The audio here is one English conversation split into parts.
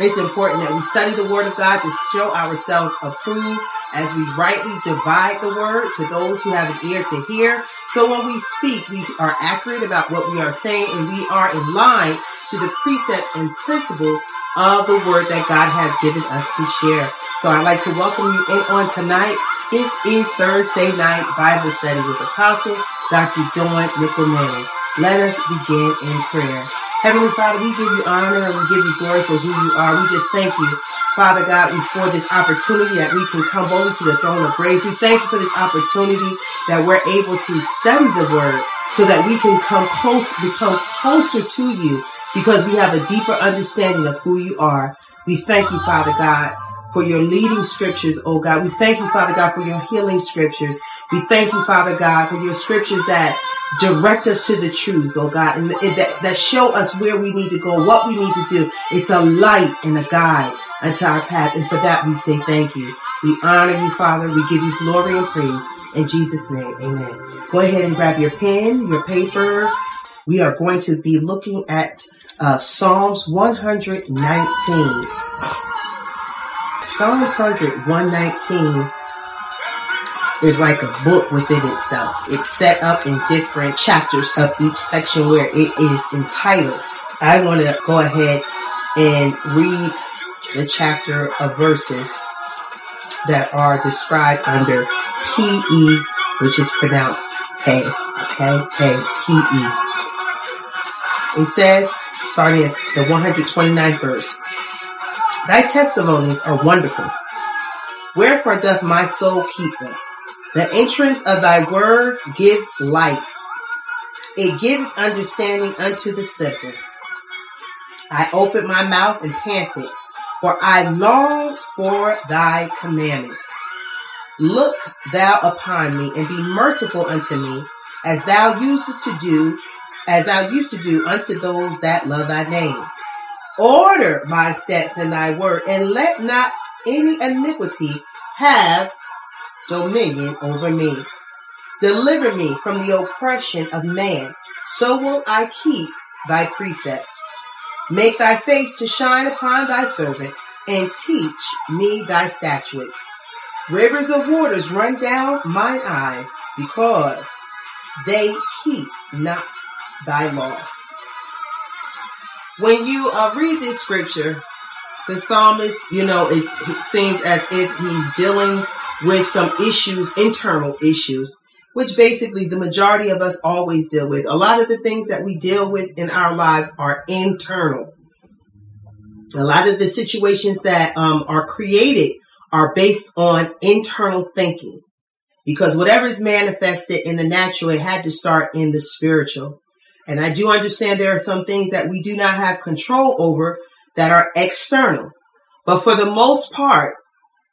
it's important that we study the word of God to show ourselves approved as we rightly divide the word to those who have an ear to hear. So when we speak, we are accurate about what we are saying and we are in line to the precepts and principles of the word that God has given us to share. So I'd like to welcome you in on tonight. This is Thursday night Bible study with Apostle Dr. Dawn Nickel Let us begin in prayer. Heavenly Father, we give you honor and we give you glory for who you are. We just thank you, Father God, for this opportunity that we can come boldly to the throne of grace. We thank you for this opportunity that we're able to study the word so that we can come close, become closer to you because we have a deeper understanding of who you are. We thank you, Father God, for your leading scriptures, oh God. We thank you, Father God, for your healing scriptures. We thank you, Father God, for your scriptures that direct us to the truth, oh God, and that, that show us where we need to go, what we need to do. It's a light and a guide unto our path. And for that, we say thank you. We honor you, Father. We give you glory and praise. In Jesus' name, amen. Go ahead and grab your pen, your paper. We are going to be looking at uh, Psalms 119. Psalms 119 is like a book within itself. It's set up in different chapters of each section where it is entitled. I want to go ahead and read the chapter of verses that are described under PE, which is pronounced pay. Okay, pay, PE. It says, starting at the 129th verse, Thy testimonies are wonderful. Wherefore doth my soul keep them? The entrance of thy words give light. It giveth understanding unto the simple. I opened my mouth and panted, for I longed for thy commandments. Look thou upon me and be merciful unto me, as thou usest to do, as thou used to do unto those that love thy name. Order my steps in thy word, and let not any iniquity have dominion over me. Deliver me from the oppression of man, so will I keep thy precepts. Make thy face to shine upon thy servant, and teach me thy statutes. Rivers of waters run down mine eyes, because they keep not thy law. When you uh, read this scripture, the psalmist, you know, it seems as if he's dealing with some issues, internal issues, which basically the majority of us always deal with. A lot of the things that we deal with in our lives are internal. A lot of the situations that um, are created are based on internal thinking because whatever is manifested in the natural, it had to start in the spiritual. And I do understand there are some things that we do not have control over that are external. But for the most part,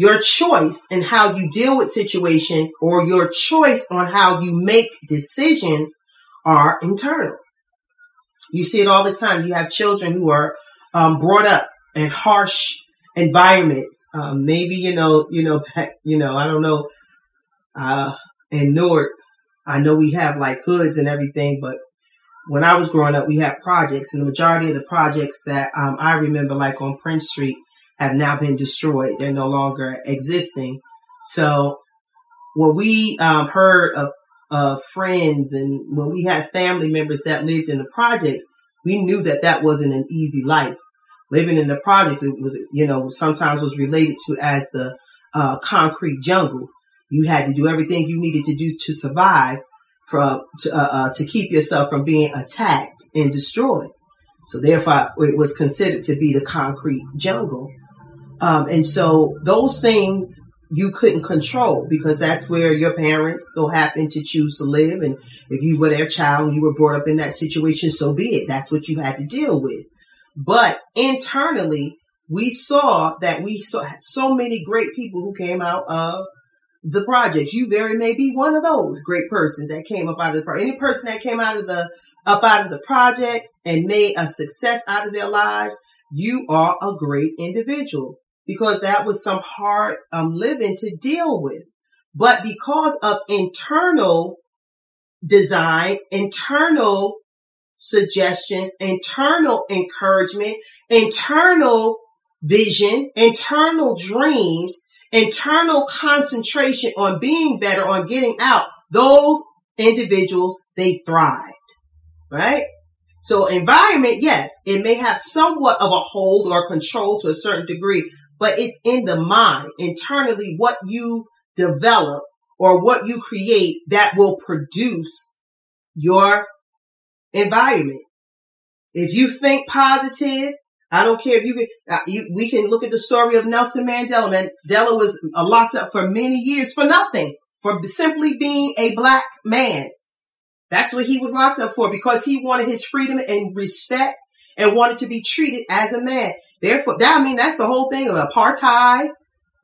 your choice in how you deal with situations or your choice on how you make decisions are internal. You see it all the time. You have children who are um, brought up in harsh environments. Um, maybe you know, you know, you know. I don't know. Uh, in Newark, I know we have like hoods and everything, but when I was growing up, we had projects, and the majority of the projects that um, I remember, like on Prince Street, have now been destroyed. They're no longer existing. So when we um, heard of, of friends and when we had family members that lived in the projects, we knew that that wasn't an easy life. Living in the projects, it was, you know, sometimes was related to as the uh, concrete jungle. You had to do everything you needed to do to survive, from to, uh, uh, to keep yourself from being attacked and destroyed. So therefore, it was considered to be the concrete jungle. Um, and so those things you couldn't control because that's where your parents so happened to choose to live. And if you were their child and you were brought up in that situation, so be it. That's what you had to deal with. But internally, we saw that we saw so many great people who came out of the projects. You very may be one of those great persons that came up out of the. Any person that came out of the up out of the projects and made a success out of their lives, you are a great individual because that was some hard um, living to deal with. But because of internal design, internal suggestions, internal encouragement, internal vision, internal dreams, internal concentration on being better, on getting out, those individuals, they thrived, right? So environment, yes, it may have somewhat of a hold or control to a certain degree, but it's in the mind, internally, what you develop or what you create that will produce your environment. If you think positive, I don't care if you can, uh, you, we can look at the story of Nelson Mandela. Mandela was locked up for many years for nothing, for simply being a black man. That's what he was locked up for because he wanted his freedom and respect and wanted to be treated as a man. Therefore, that, I mean, that's the whole thing of apartheid,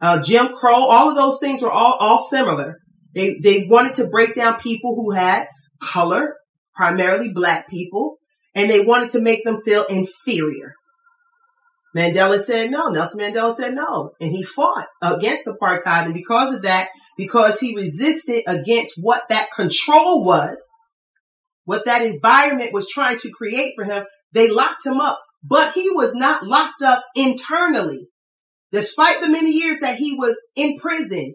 uh, Jim Crow, all of those things were all, all similar. They, they wanted to break down people who had color, primarily black people, and they wanted to make them feel inferior. Mandela said no. Nelson Mandela said no. And he fought against apartheid. And because of that, because he resisted against what that control was, what that environment was trying to create for him, they locked him up. But he was not locked up internally. Despite the many years that he was in prison,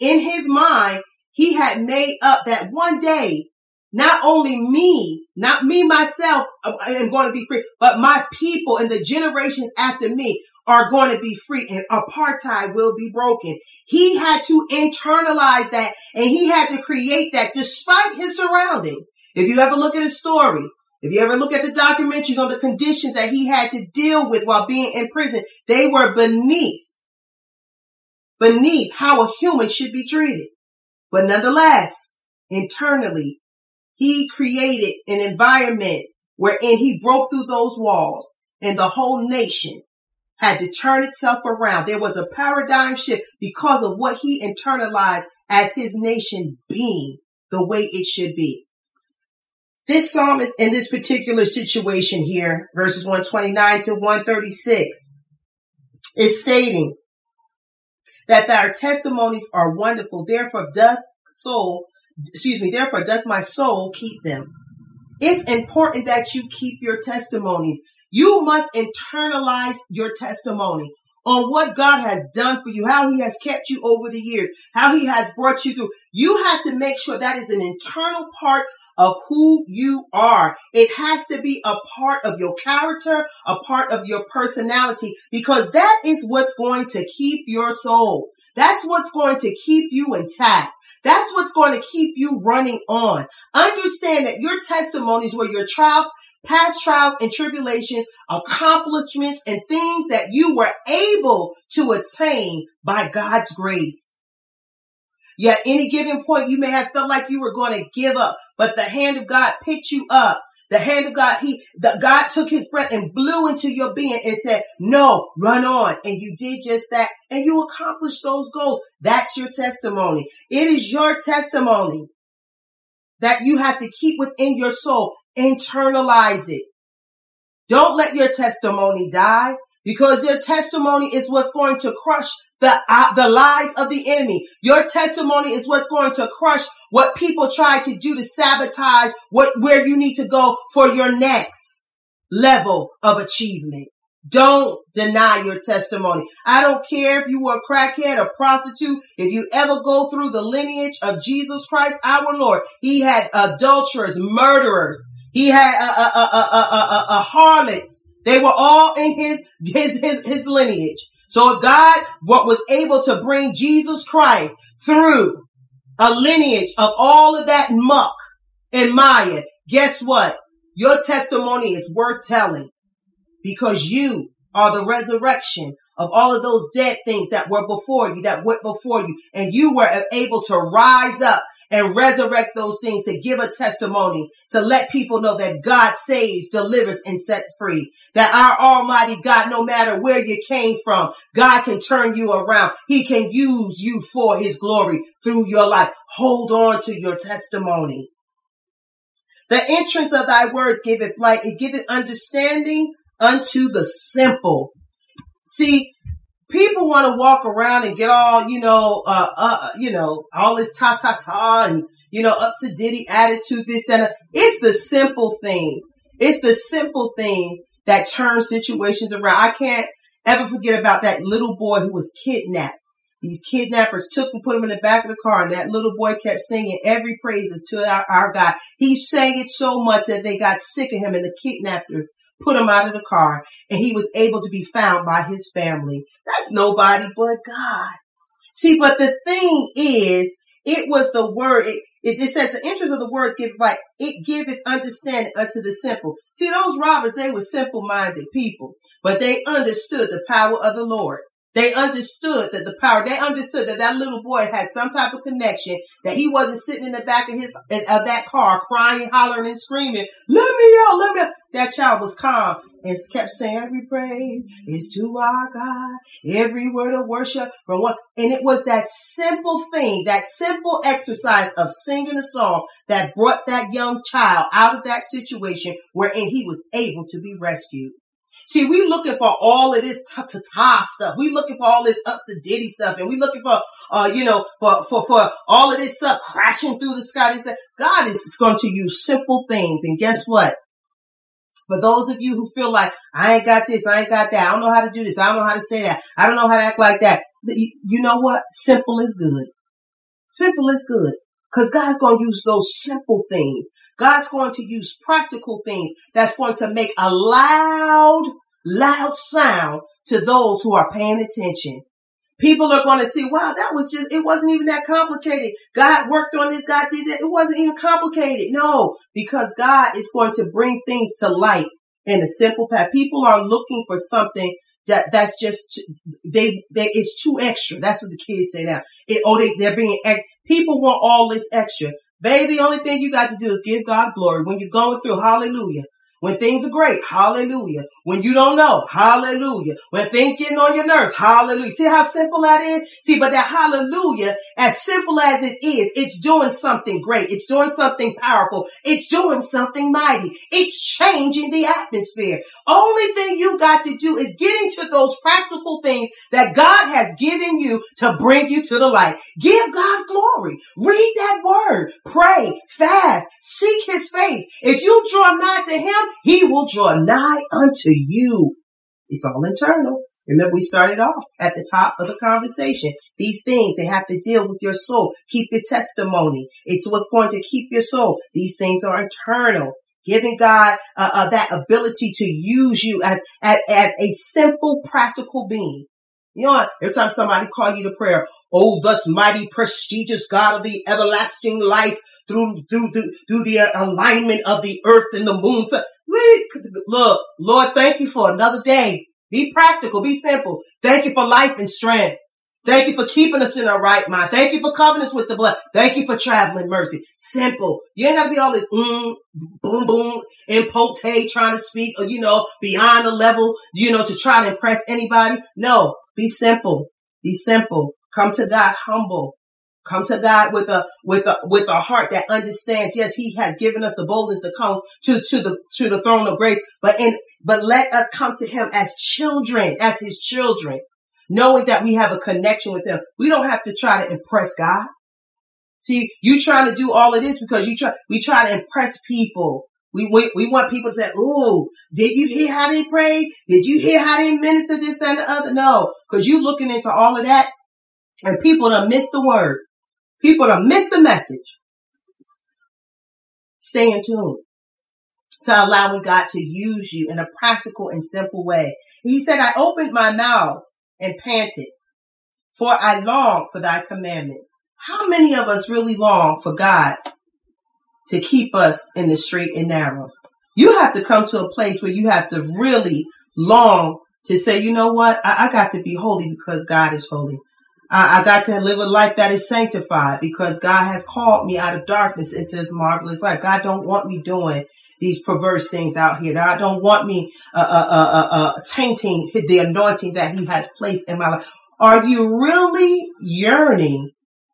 in his mind, he had made up that one day not only me, not me myself I am going to be free, but my people and the generations after me are going to be free and apartheid will be broken. He had to internalize that and he had to create that despite his surroundings. If you ever look at his story, if you ever look at the documentaries on the conditions that he had to deal with while being in prison, they were beneath, beneath how a human should be treated. But nonetheless, internally, he created an environment wherein he broke through those walls and the whole nation had to turn itself around. There was a paradigm shift because of what he internalized as his nation being the way it should be. This psalmist in this particular situation here, verses 129 to 136, is stating that our testimonies are wonderful. Therefore doth soul excuse me, therefore doth my soul keep them. It's important that you keep your testimonies. You must internalize your testimony on what God has done for you, how he has kept you over the years, how he has brought you through. You have to make sure that is an internal part of who you are. It has to be a part of your character, a part of your personality, because that is what's going to keep your soul. That's what's going to keep you intact. That's what's going to keep you running on. Understand that your testimonies were your trials, past trials and tribulations, accomplishments and things that you were able to attain by God's grace. Yet any given point, you may have felt like you were going to give up, but the hand of God picked you up the hand of God, he, the, God took his breath and blew into your being and said, no, run on. And you did just that and you accomplished those goals. That's your testimony. It is your testimony that you have to keep within your soul. Internalize it. Don't let your testimony die because your testimony is what's going to crush the, uh, the lies of the enemy. Your testimony is what's going to crush what people try to do to sabotage what, where you need to go for your next level of achievement. Don't deny your testimony. I don't care if you were a crackhead, a prostitute, if you ever go through the lineage of Jesus Christ, our Lord. He had adulterers, murderers. He had a, a, a, a, harlots. They were all in his, his, his, his lineage. So God what was able to bring Jesus Christ through a lineage of all of that muck and Maya, guess what? Your testimony is worth telling because you are the resurrection of all of those dead things that were before you, that went before you, and you were able to rise up and resurrect those things to give a testimony, to let people know that God saves, delivers, and sets free. That our Almighty God, no matter where you came from, God can turn you around. He can use you for His glory through your life. Hold on to your testimony. The entrance of thy words giveth light, it giveth understanding unto the simple. See, people want to walk around and get all, you know, uh, uh, you know, all this ta ta ta and, you know, upset attitude, this and. It's the simple things. It's the simple things that turn situations around. I can't, ever forget about that little boy who was kidnapped. These kidnappers took and put him in the back of the car, and that little boy kept singing every praises to our, our God. He sang it so much that they got sick of him, and the kidnappers put him out of the car, and he was able to be found by his family. That's nobody but God. See, but the thing is, it was the word. It, it, it, says the interest of the words give like it giveth understanding unto the simple. See, those robbers, they were simple minded people, but they understood the power of the Lord. They understood that the power, they understood that that little boy had some type of connection, that he wasn't sitting in the back of his, of that car crying, hollering and screaming, let me out, let me out. That child was calm and kept saying, every praise is to our God, every word of worship from one. And it was that simple thing, that simple exercise of singing a song that brought that young child out of that situation wherein he was able to be rescued. See, we looking for all of this ta ta stuff. We looking for all this ups and ditty stuff, and we looking for, uh, you know, for for for all of this stuff crashing through the sky. They say God is going to use simple things, and guess what? For those of you who feel like I ain't got this, I ain't got that, I don't know how to do this, I don't know how to say that, I don't know how to act like that. You know what? Simple is good. Simple is good. Cause God's going to use those simple things. God's going to use practical things that's going to make a loud, loud sound to those who are paying attention. People are going to see, wow, that was just, it wasn't even that complicated. God worked on this. God did that. It wasn't even complicated. No, because God is going to bring things to light in a simple path. People are looking for something that that's just they they it's too extra. That's what the kids say now. It, oh, they they're being people want all this extra. Baby, only thing you got to do is give God glory when you're going through. Hallelujah. When things are great, hallelujah. When you don't know, hallelujah. When things getting on your nerves, hallelujah. See how simple that is? See, but that hallelujah, as simple as it is, it's doing something great. It's doing something powerful. It's doing something mighty. It's changing the atmosphere. Only thing you got to do is get into those practical things that God has given you to bring you to the light. Give God glory. Read that word. Pray. Fast. Seek his face. If you draw nigh to him, he will draw nigh unto you. It's all internal. Remember, we started off at the top of the conversation. These things, they have to deal with your soul. Keep your testimony. It's what's going to keep your soul. These things are internal. Giving God uh, uh, that ability to use you as, as, as a simple, practical being. You know? Every time somebody call you to prayer, oh, thus mighty, prestigious God of the everlasting life through, through, through, through the alignment of the earth and the moon. So, look, Lord, thank you for another day. Be practical, be simple. Thank you for life and strength. Thank you for keeping us in our right mind. Thank you for covering us with the blood. Thank you for traveling mercy. Simple. You ain't gotta be all this mm, boom, boom, impote trying to speak or, you know, beyond the level, you know, to try to impress anybody. No, be simple. Be simple. Come to God humble. Come to God with a with a with a heart that understands. Yes, He has given us the boldness to come to to the to the throne of grace. But in but let us come to Him as children, as His children, knowing that we have a connection with Him. We don't have to try to impress God. See, you trying to do all of this because you try. We try to impress people. We, we, we want people to say, "Oh, did you hear how they prayed? Did you hear how they minister this and the other?" No, because you looking into all of that, and people don't miss the word. People to miss the message. Stay in tune to allowing God to use you in a practical and simple way. He said, I opened my mouth and panted, for I long for thy commandments. How many of us really long for God to keep us in the straight and narrow? You have to come to a place where you have to really long to say, you know what? I, I got to be holy because God is holy. I, I got to live a life that is sanctified because God has called me out of darkness into His marvelous light. God don't want me doing these perverse things out here. God don't want me uh, uh, uh, uh, uh tainting the anointing that He has placed in my life. Are you really yearning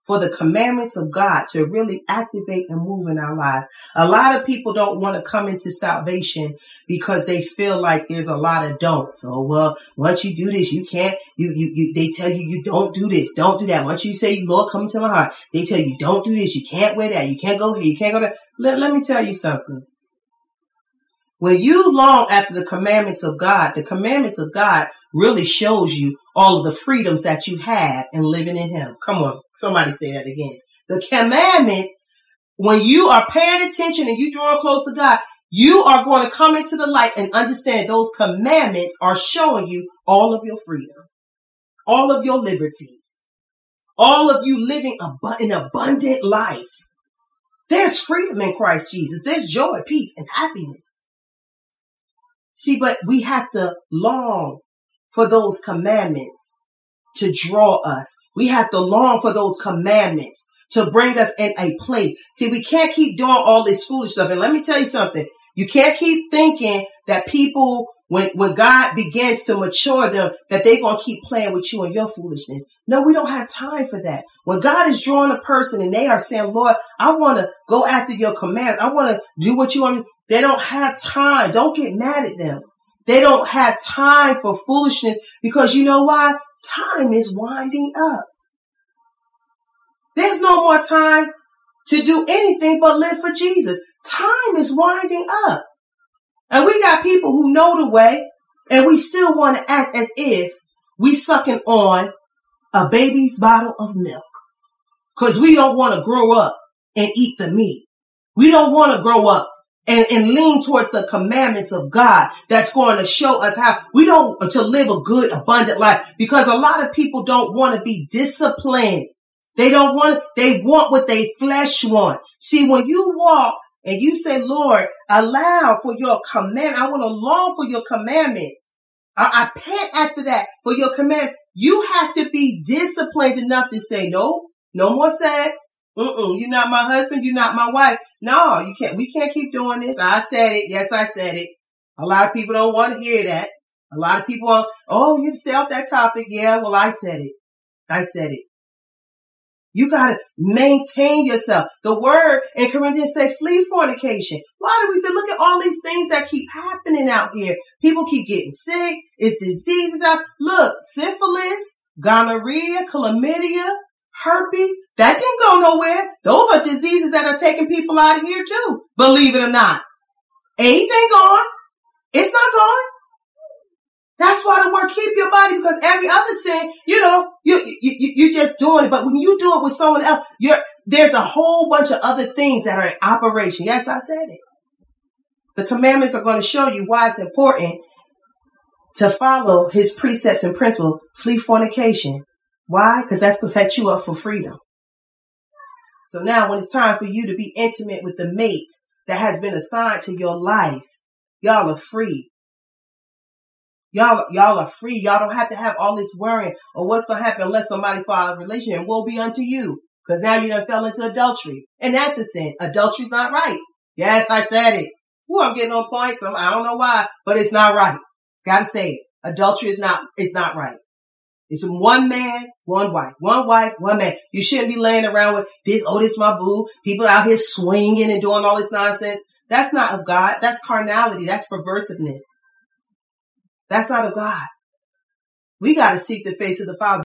for the commandments of God to really activate and move in our lives. A lot of people don't want to come into salvation because they feel like there's a lot of don'ts. So, well, once you do this, you can't, you, you, you, they tell you, you don't do this, don't do that. Once you say, Lord, come into my heart, they tell you, don't do this, you can't wear that, you can't go here, you can't go there. Let, let me tell you something. When you long after the commandments of God, the commandments of God really shows you all of the freedoms that you have in living in him. Come on. Somebody say that again. The commandments, when you are paying attention and you draw close to God, you are going to come into the light and understand those commandments are showing you all of your freedom, all of your liberties, all of you living an abundant life. There's freedom in Christ Jesus. There's joy, peace, and happiness. See, but we have to long for those commandments to draw us. We have to long for those commandments to bring us in a place. See, we can't keep doing all this foolish stuff. And let me tell you something. You can't keep thinking that people, when, when God begins to mature them, that they're going to keep playing with you and your foolishness. No, we don't have time for that. When God is drawing a person and they are saying, Lord, I want to go after your command. I want to do what you want. They don't have time. Don't get mad at them. They don't have time for foolishness because you know why? Time is winding up. There's no more time to do anything but live for Jesus. Time is winding up. And we got people who know the way and we still want to act as if we sucking on a baby's bottle of milk. Cause we don't want to grow up and eat the meat. We don't want to grow up and, and lean towards the commandments of God that's going to show us how we don't uh, to live a good, abundant life because a lot of people don't want to be disciplined. They don't want, they want what they flesh want. See, when you walk and you say, Lord, allow for your command, I want to long for your commandments. I, I pant after that for your command. You have to be disciplined enough to say, no, no more sex. Mm-mm, you're not my husband. You're not my wife. No, you can't. We can't keep doing this. I said it. Yes, I said it. A lot of people don't want to hear that. A lot of people are, oh, you've said that topic. Yeah, well, I said it. I said it. You gotta maintain yourself. The word in Corinthians say flee fornication. Why do we say, look at all these things that keep happening out here? People keep getting sick. It's diseases out. Look, syphilis, gonorrhea, chlamydia, herpes, that didn't go nowhere. Those are diseases that are taking people out of here too, believe it or not. AIDS ain't gone. It's not gone. That's why the word keep your body because every other sin, you know, you, you, you, are just doing it. But when you do it with someone else, you're, there's a whole bunch of other things that are in operation. Yes, I said it. The commandments are going to show you why it's important to follow his precepts and principles. Flee fornication. Why? Because that's going to set you up for freedom. So now when it's time for you to be intimate with the mate that has been assigned to your life, y'all are free. Y'all, y'all are free. Y'all don't have to have all this worrying or what's going to happen unless somebody files a relation and will be unto you. Cause now you done fell into adultery. And that's a sin. Adultery's not right. Yes, I said it. Ooh, I'm getting on points. I don't know why, but it's not right. Gotta say it. Adultery is not, it's not right. It's one man, one wife, one wife, one man. You shouldn't be laying around with this, oh, this my boo. People out here swinging and doing all this nonsense. That's not of God. That's carnality. That's perversiveness. That's not of God. We got to seek the face of the Father.